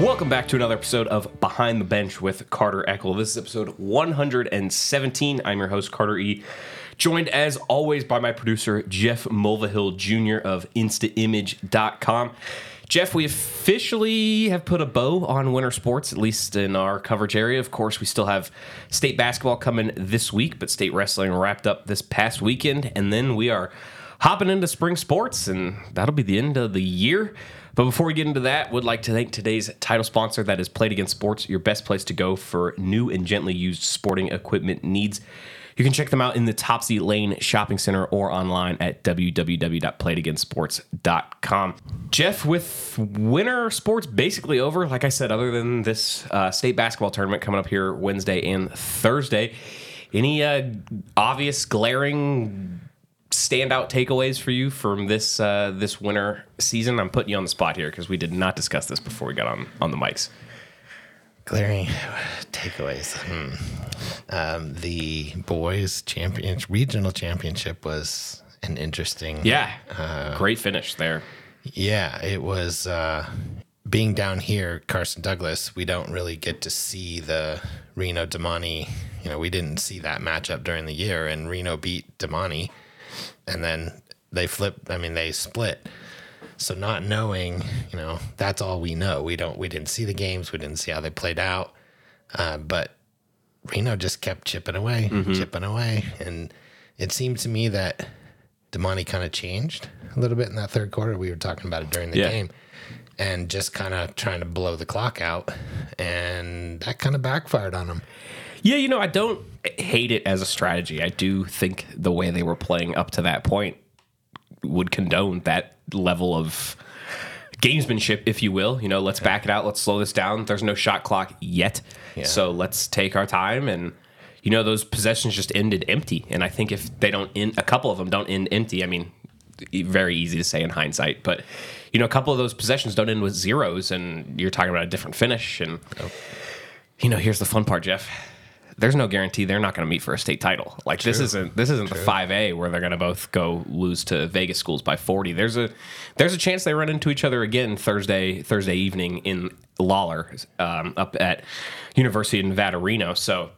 Welcome back to another episode of Behind the Bench with Carter Eckl. This is episode 117. I'm your host, Carter E. Joined as always by my producer, Jeff Mulvihill Jr. of InstaImage.com. Jeff, we officially have put a bow on winter sports, at least in our coverage area. Of course, we still have state basketball coming this week, but state wrestling wrapped up this past weekend. And then we are hopping into spring sports, and that'll be the end of the year. But before we get into that, would like to thank today's title sponsor that is Play It Again Sports, your best place to go for new and gently used sporting equipment needs. You can check them out in the Topsy Lane Shopping Center or online at www.playitagainsports.com. Jeff, with winter sports basically over, like I said, other than this uh, state basketball tournament coming up here Wednesday and Thursday, any uh, obvious glaring standout takeaways for you from this uh, this winter season? I'm putting you on the spot here because we did not discuss this before we got on on the mics. Glaring takeaways. Hmm. Um, the boys' champion regional championship was an interesting. Yeah, great finish there. Yeah, it was. Uh, being down here, Carson Douglas, we don't really get to see the Reno Damonte. You know, we didn't see that matchup during the year, and Reno beat Damonte, and then they flipped. I mean, they split. So not knowing, you know, that's all we know. We don't. We didn't see the games. We didn't see how they played out. Uh, but Reno just kept chipping away, chipping away, and it seemed to me that Damonte kind of changed a little bit in that third quarter. We were talking about it during the Yeah. game, and just kind of trying to blow the clock out, and that kind of backfired on him. Yeah, you know, I don't hate it as a strategy. I do think the way they were playing up to that point would condone that level of gamesmanship, if you will. You know, let's back it out. Let's slow this down. There's no shot clock yet. Yeah. So let's take our time and. You know those possessions just ended empty, and I think if they don't end, a couple of them don't end empty. I mean, very easy to say in hindsight, but you know, a couple of those possessions don't end with zeros, and you're talking about a different finish. And you know, here's the fun part, Jeff. There's no guarantee they're not going to meet for a state title. Like this isn't this isn't the five A where they're going to both go lose to Vegas schools by 40. There's a there's a chance they run into each other again Thursday Thursday evening in Lawlor um, up at University of Nevada Reno. So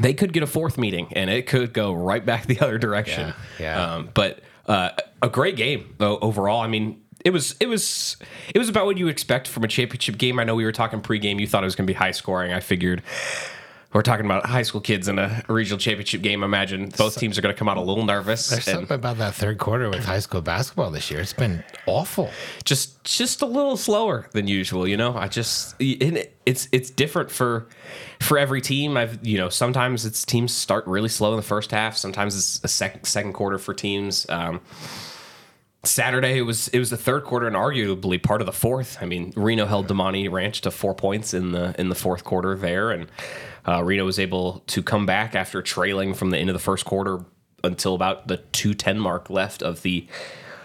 they could get a fourth meeting and it could go right back the other direction. Yeah, yeah. Um, but uh, a great game though overall. I mean, it was it was it was about what you expect from a championship game. I know we were talking pregame. You thought it was going to be high scoring. I figured we're talking about high school kids in a regional championship game. I imagine both teams are going to come out a little nervous There's and something about that third quarter with high school basketball this year. It's been awful. just just a little slower than usual. You know, I just it's it's different for for every team. I've you know sometimes it's teams start really slow in the first half. Sometimes it's a second second quarter for teams. Um, Saturday it was it was the third quarter and arguably part of the fourth. I mean, Reno held Damonte Ranch to four points in the in the fourth quarter there, and uh, Reno was able to come back after trailing from the end of the first quarter until about the two ten mark left of the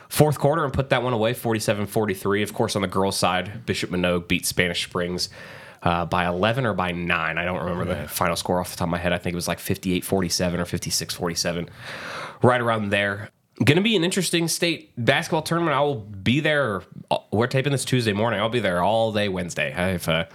fourth quarter and put that one away 47-43. Of course, on the girls' side, Bishop Manogue beat Spanish Springs. Uh, by 11 or by 9 i don't remember the final score off the top of my head i think it was like 58-47 or 56-47 right around there Going to be an interesting state basketball tournament. I will be there. We're taping this Tuesday morning. I'll be there all day Wednesday. I have uh,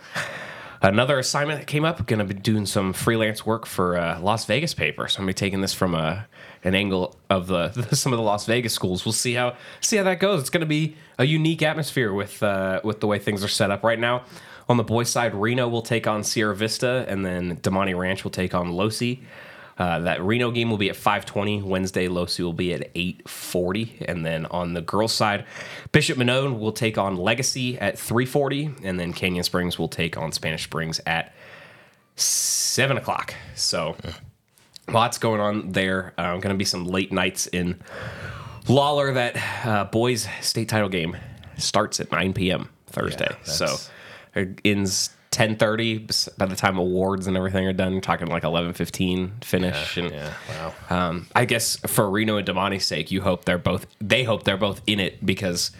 another assignment that came up. Going to be doing some freelance work for uh, Las Vegas paper. So I'm going to be taking this from a an angle of the some of the Las Vegas schools. We'll see how see how that goes. It's going to be a unique atmosphere with uh, with the way things are set up right now. On the boys' side, Reno will take on Sierra Vista, and then Damonte Ranch will take on Losi. Uh, that Reno game will be at 5:20 Wednesday. Losi will be at 8:40, and then on the girls' side, Bishop Manogue will take on Legacy at 3:40, and then Canyon Springs will take on Spanish Springs at seven o'clock. So lots going on there. Uh, going to be some late nights in Lawlor. That uh, boys' state title game starts at 9 p.m. Thursday. Yeah, so it ends 10:30 by the time awards and everything are done. You're talking like 11:15 finish. and Yeah, wow. um, I guess for Reno and Damonte's sake, you hope they're both. They hope they're both in it because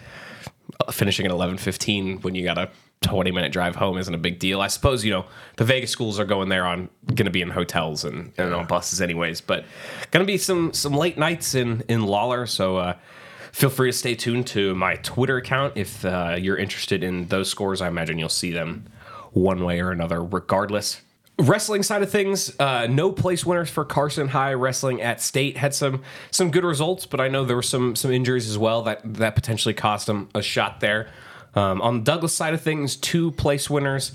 uh, finishing at eleven fifteen when you got a twenty minute drive home isn't a big deal. I suppose you know the Vegas schools are going there on going to be in hotels and, and on buses anyways, but going to be some some late nights in in Lawlor. So uh, feel free to stay tuned to my Twitter account if uh, you're interested in those scores. I imagine you'll see them one way or another, regardless. Wrestling side of things, uh, no place winners for Carson High Wrestling at State had some some good results, but I know there were some some injuries as well that that potentially cost them a shot there. Um, on the Douglas side of things, two place winners.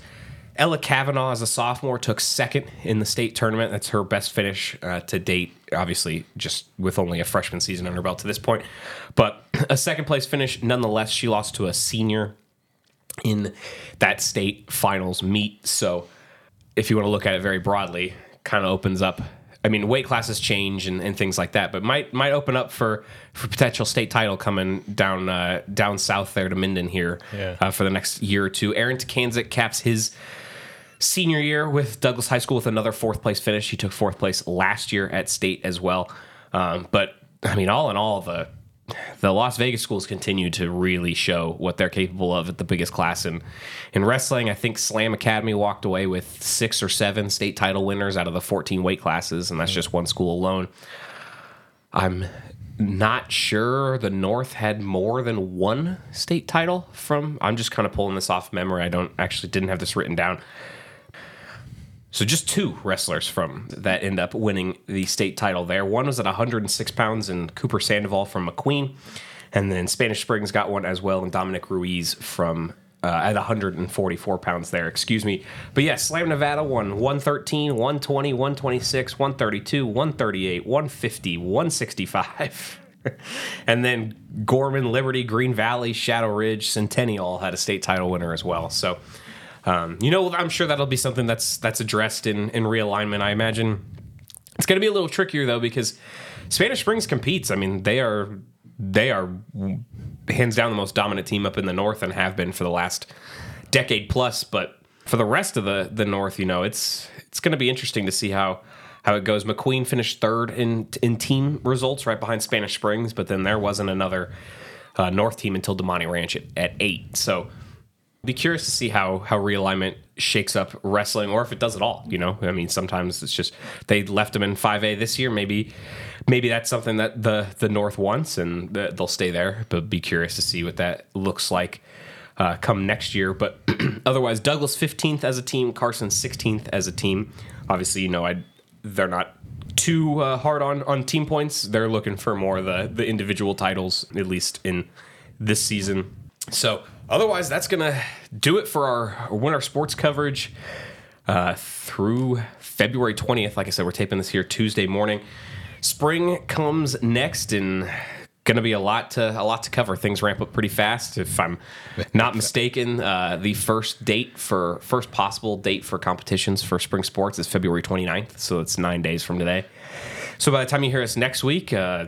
Ella Kavanaugh, as a sophomore, took second in the state tournament. That's her best finish uh, to date, obviously, just with only a freshman season under her belt to this point. But a second place finish, nonetheless, she lost to a senior in that state finals meet. So, if you want to look at it very broadly, kind of opens up. I mean, weight classes change and, and things like that, but might might open up for, for potential state title coming down uh, down south there to Minden here Yeah. uh, for the next year or two. Aaron Tkansik caps his senior year with Douglas High School with another fourth place finish. He took fourth place last year at state as well. Um, but I mean, all in all, the the Las Vegas schools continue to really show what they're capable of at the biggest class in in wrestling. I think Slam Academy walked away with six or seven state title winners out of the 14 weight classes, and that's mm. just one school alone. I'm not sure the North had more than one state title from. I'm just kind of pulling this off memory. I don't actually didn't have this written down. So just two wrestlers from that end up winning the state title there. One was at 106 pounds and Cooper Sandoval from McQueen, and then Spanish Springs got one as well, and Dominic Ruiz from uh, at 144 pounds there. Excuse me, but yeah, Slam Nevada won 113, 120, 126, 132, 138, 150, 165. and then Gorman, Liberty, Green Valley, Shadow Ridge, Centennial had a state title winner as well. So um, you know, I'm sure that'll be something that's that's addressed in in realignment. I imagine it's going to be a little trickier though because Spanish Springs competes. I mean, they are they are hands down the most dominant team up in the north and have been for the last decade plus. But for the rest of the the north, you know, it's it's going to be interesting to see how how it goes. McQueen finished third in in team results, right behind Spanish Springs, but then there wasn't another uh, North team until Damonte Ranch at, at eight. So be curious to see how how realignment shakes up wrestling or if it does at all you know? I mean sometimes it's just they left them in 5a this year. Maybe maybe that's something that the the north wants and the, they'll stay there but be curious to see what that looks like uh, come next year. But otherwise douglas 15th as a team carson 16th as a team. Obviously you know i they're not too uh, hard on on team points. They're looking for more the the individual titles at least in this season. So otherwise, that's gonna do it for our winter sports coverage uh, through February twentieth. Like I said, we're taping this here Tuesday morning. Spring comes next, and gonna be a lot to a lot to cover. Things ramp up pretty fast. If I'm not mistaken, uh, the first date for first possible date for competitions for spring sports is February 29th. So it's nine days from today. So by the time you hear us next week, uh,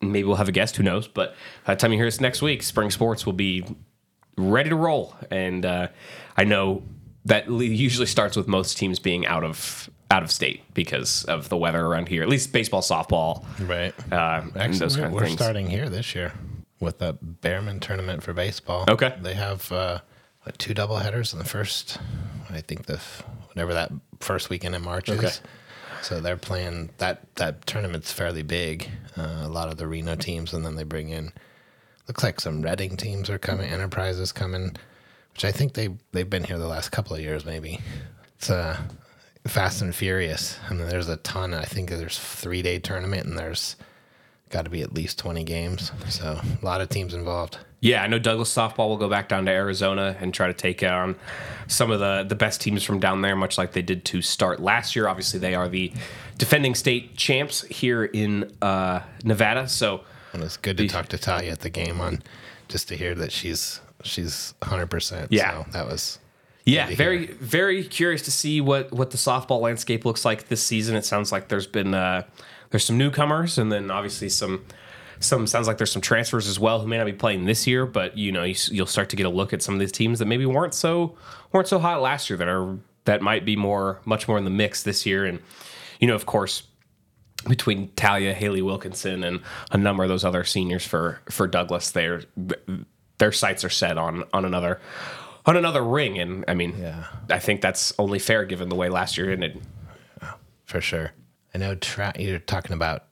maybe we'll have a guest. Who knows? But by the time you hear us next week, spring sports will be ready to roll. And uh, I know that usually starts with most teams being out of out of state because of the weather around here. At least baseball, softball, Right. uh, Actually, we're starting here this year with the Bearman tournament for baseball. Okay. They have uh, what, two double headers in the first, I think the whatever that first weekend in March Okay. is. So they're playing that that tournament's fairly big. Uh, a lot of the Reno teams, and then they bring in. Looks like some Redding teams are coming. Enterprises coming, which I think they they've been here the last couple of years. Maybe it's uh, fast and furious. I mean, there's a ton. I think there's three day tournament, and there's got to be at least 20 games. So a lot of teams involved. Yeah, I know Douglas softball will go back down to Arizona and try to take on some of the the best teams from down there, much like they did to start last year. Obviously, they are the defending state champs here in uh, Nevada. So And it's good to talk to Talia at the game on just to hear that she's she's 100%. Yeah. So that was Yeah, very very curious to see what what the softball landscape looks like this season. It sounds like there's been uh, there's some newcomers, and then obviously some some sounds like there's some transfers as well who may not be playing this year, but you know you, you'll start to get a look at some of these teams that maybe weren't so weren't so hot last year that are that might be more much more in the mix this year, and you know of course between Talia, Haley Wilkinson, and a number of those other seniors for for Douglas, their their sights are set on on another on another ring, and I mean, Yeah. I think that's only fair given the way last year ended. for sure. I know track. You're talking about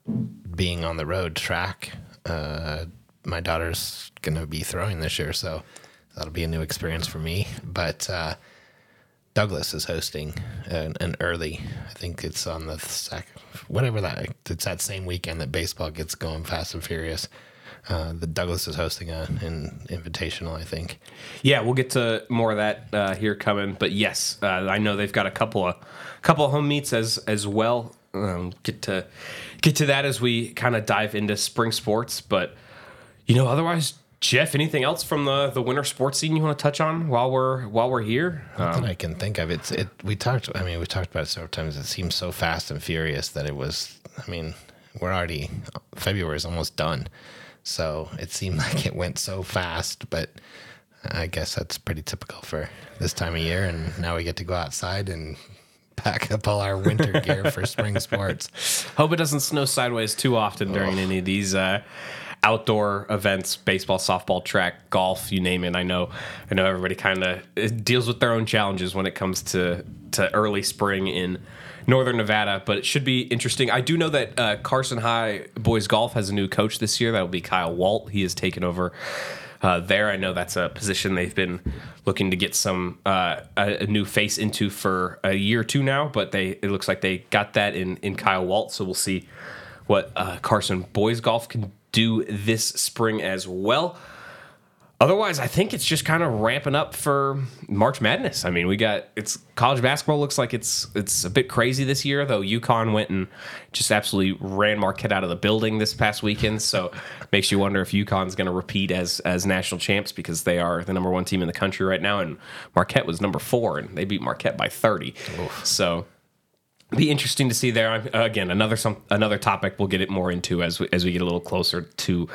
being on the road. Track. Uh, my daughter's gonna be throwing this year, so that'll be a new experience for me. But uh, Douglas is hosting an, an early. I think it's on the sec, whatever that. It's that same weekend that baseball gets going fast and furious. Uh, the Douglas is hosting a, an invitational, I think. Yeah, we'll get to more of that uh, here coming. But yes, uh, I know they've got a couple of couple of home meets as as well. Um, get to get to that as we kind of dive into spring sports. But you know, otherwise, Jeff, anything else from the the winter sports scene you want to touch on while we're while we're here? Not that I can think of. It's it. We talked. I mean, we talked about it several times. It seems so fast and furious that it was. I mean, we're already February is almost done, so it seemed like it went so fast. But I guess that's pretty typical for this time of year. And now we get to go outside and pack up all our winter gear for spring sports. Hope it doesn't snow sideways too often during any of these uh, outdoor events, baseball, softball, track, golf, you name it. I know, I know everybody kind of deals with their own challenges when it comes to to early spring in Northern Nevada, but it should be interesting. I do know that uh, Carson High boys golf has a new coach this year. That will be Kyle Walt. He has taken over. Uh, there, I know that's a position they've been looking to get some uh, a, a new face into for a year or two now. But they it looks like they got that in in Kyle Walt. So we'll see what uh, Carson boys golf can do this spring as well. Otherwise, I think it's just kind of ramping up for March Madness. I mean, we got it's college basketball looks like it's it's a bit crazy this year, though. UConn went and just absolutely ran Marquette out of the building this past weekend. So makes you wonder if UConn's going to repeat as as national champs because they are the number one team in the country right now, and Marquette was number four, and they beat Marquette by thirty. So be interesting to see there. Uh, Again, another some another topic we'll get it more into as we, as we get a little closer to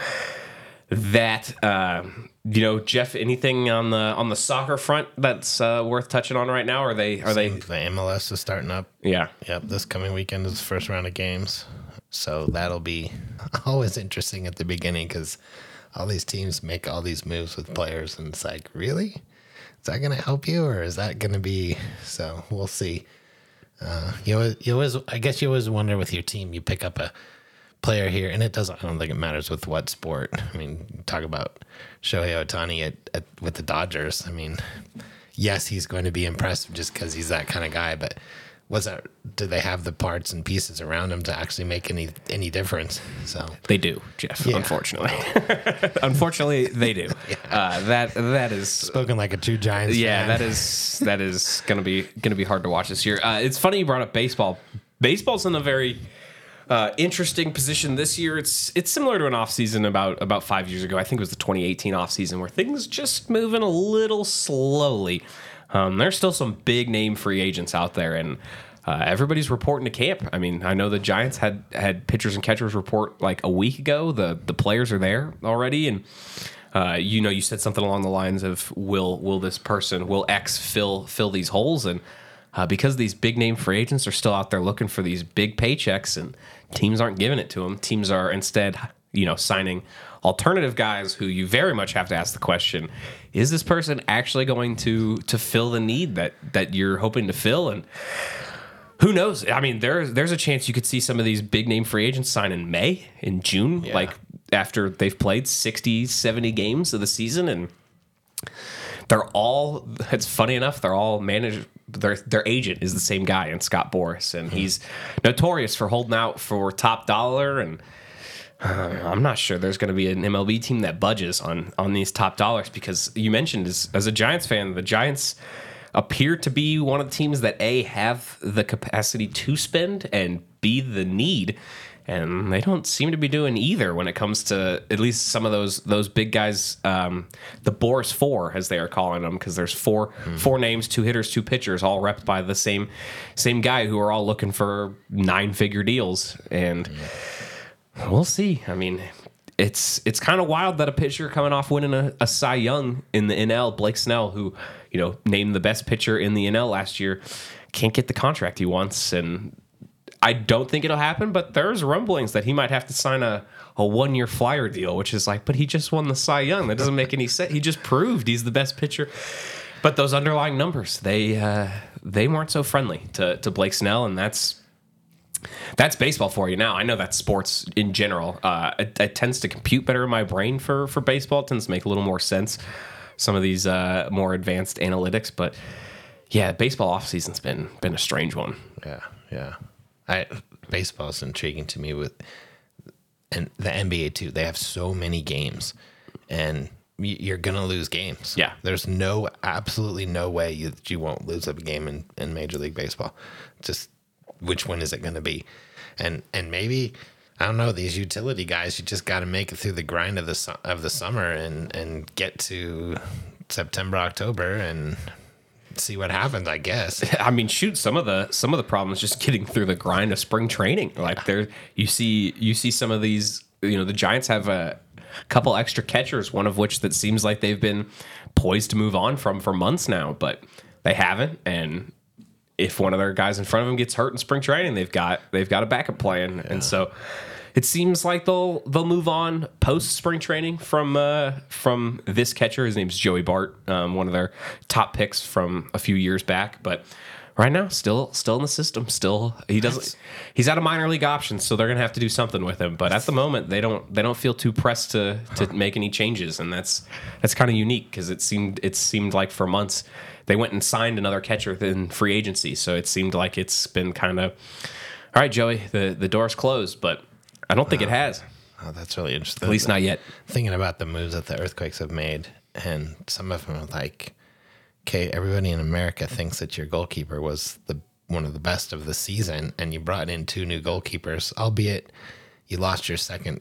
that. Uh, you know, Jeff, anything on the on the soccer front that's uh, worth touching on right now? Are they are they? The MLS is starting up. Yeah, Yep, this coming weekend is the first round of games. So that'll be always interesting at the beginning because all these teams make all these moves with players, and it's like, really? Is that going to help you, or is that going to be? So we'll see. Uh, you always, you always, I guess you always wonder with your team, you pick up a player here, and it doesn't. I don't think it matters with what sport. I mean, talk about Shohei Ohtani at, at with the Dodgers. I mean, yes, he's going to be impressive just because he's that kind of guy, but was that do they have the parts and pieces around them to actually make any any difference? So they do, Jeff. Yeah. Unfortunately, unfortunately, they do. Uh, that that is spoken like a true Giants. yeah, fan. that is that is gonna be gonna be hard to watch this year. Uh, it's funny you brought up baseball. Baseball's in a very uh, interesting position this year. It's it's similar to an offseason about about five years ago. I think it was the 2018 offseason where things just moving a little slowly. Um, there's still some big name free agents out there, and uh, everybody's reporting to camp. I mean, I know the Giants had had pitchers and catchers report like a week ago. The the players are there already, and uh, you know, you said something along the lines of will will this person will X fill fill these holes and uh, because these big name free agents are still out there looking for these big paychecks and teams aren't giving it to them. Teams are instead, you know, signing alternative guys who you very much have to ask the question: Is this person actually going to to fill the need that that you're hoping to fill? And who knows? I mean, there's there's a chance you could see some of these big name free agents sign in May, in June, like after they've played 60, 70 games of the season and they're all it's funny enough, they're all managed their their agent is the same guy and Scott Boras and he's notorious for holding out for top dollar and I'm not sure there's going to be an MLB team that budges on on these top dollars because you mentioned as, as a Giants fan, the Giants appear to be one of the teams that a have the capacity to spend and b the need. And they don't seem to be doing either when it comes to at least some of those those big guys um, the Boras four as they are calling them because there's four four names two hitters two pitchers all repped by the same same guy who are all looking for nine figure deals. And we'll see i mean it's it's kind of wild that a pitcher coming off winning a, a Cy Young in the NL, Blake Snell, who you know named the best pitcher in the NL last year, can't get the contract he wants, and I don't think it'll happen. But there's rumblings that he might have to sign a a one year flyer deal, which is like, but he just won the Cy Young. That doesn't make any sense. He just proved he's the best pitcher. But those underlying numbers, they uh, they weren't so friendly to to Blake Snell, and that's that's baseball for you now. I know that's sports in general. Uh, it, it, tends to compute better in my brain for for baseball. It tends to make a little more sense. Some of these uh, more advanced analytics, but yeah, baseball off season's been been a strange one. Yeah, yeah. I baseball is intriguing to me with, and the NBA too. They have so many games, and you're gonna lose games. Yeah, there's no absolutely no way you you won't lose a game in in Major League Baseball. Just which one is it going to be? And and maybe I don't know these utility guys. You just got to make it through the grind of the of the summer and and get to September October and see what happens. I guess. I mean, shoot, some of the some of the problems just getting through the grind of spring training. Like there, you see you see some of these. You know, the Giants have a couple extra catchers, one of which that seems like they've been poised to move on from for months now, but they haven't. And if one of their guys in front of them gets hurt in spring training, they've got they've got a backup plan, yeah. and so it seems like they'll they'll move on post spring training from uh, from this catcher. His name's Joey Bart, um, one of their top picks from a few years back, but. Right now, still still in the system. Still, he doesn't. He's out of minor league options, so they're gonna have to do something with him. But at the moment, they don't they don't feel too pressed to to make any changes, and that's that's kind of unique because it seemed it seemed like for months they went and signed another catcher in free agency. So it seemed like it's been kind of all right, Joey. The the door's closed, but I don't think it has. Oh, that's really interesting. At least not yet. Thinking about the moves that the Earthquakes have made, and some of them are like, okay, everybody in America thinks that your goalkeeper was the one of the best of the season, and you brought in two new goalkeepers, albeit you lost your second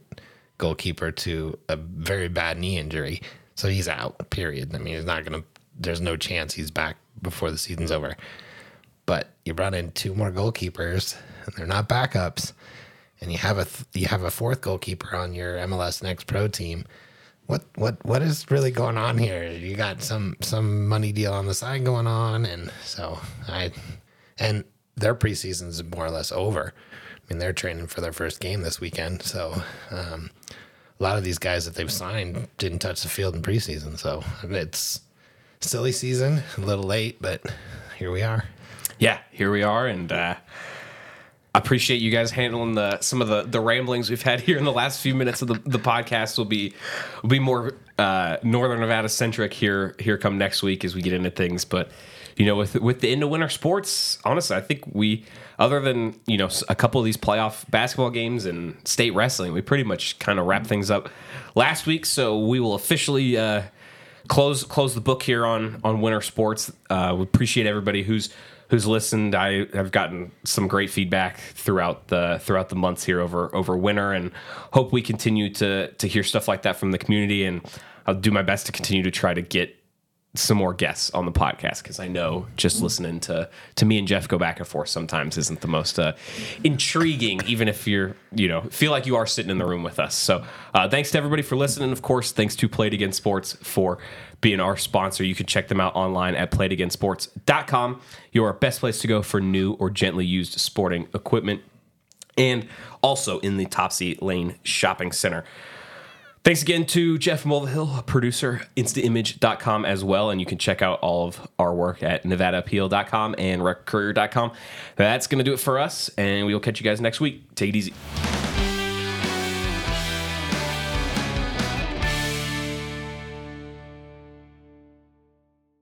goalkeeper to a very bad knee injury. So he's out, period. I mean, he's not going to there's no chance he's back before the season's over. But you brought in two more goalkeepers, and they're not backups, and you have a th- you have a fourth goalkeeper on your MLS Next Pro team. What what what is really going on here? You got some some money deal on the side going on, and so I and their preseason's more or less over. I mean, they're training for their first game this weekend, so um, a lot of these guys that they've signed didn't touch the field in preseason. So it's silly season, a little late, but here we are. Yeah, here we are, and uh, I appreciate you guys handling the some of the the ramblings we've had here in the last few minutes of the, the podcast. Will be will be more uh, Northern Nevada centric here here come next week as we get into things, but. You know, with with the end of winter sports, honestly, I think we, other than you know a couple of these playoff basketball games and state wrestling, we pretty much kind of wrap things up last week. So we will officially uh, close close the book here on on winter sports. Uh, we appreciate everybody who's who's listened. I have gotten some great feedback throughout the throughout the months here over over winter, and hope we continue to to hear stuff like that from the community. And I'll do my best to continue to try to get some more guests on the podcast because I know just listening to to me and Jeff go back and forth sometimes isn't the most uh, intriguing, even if you're you know feel like you are sitting in the room with us. So uh, thanks to everybody for listening. Of course, thanks to Play It Again Sports for being our sponsor. You can check them out online at playitagainsports.com. Your best place to go for new or gently used sporting equipment, and also in the Topsy Lane Shopping Center. Thanks again to Jeff Mulvihill, producer, instaimage.com as well. And you can check out all of our work at nevadaappeal.com and recordcourier.com. That's going to do it for us. And we will catch you guys next week. Take it easy.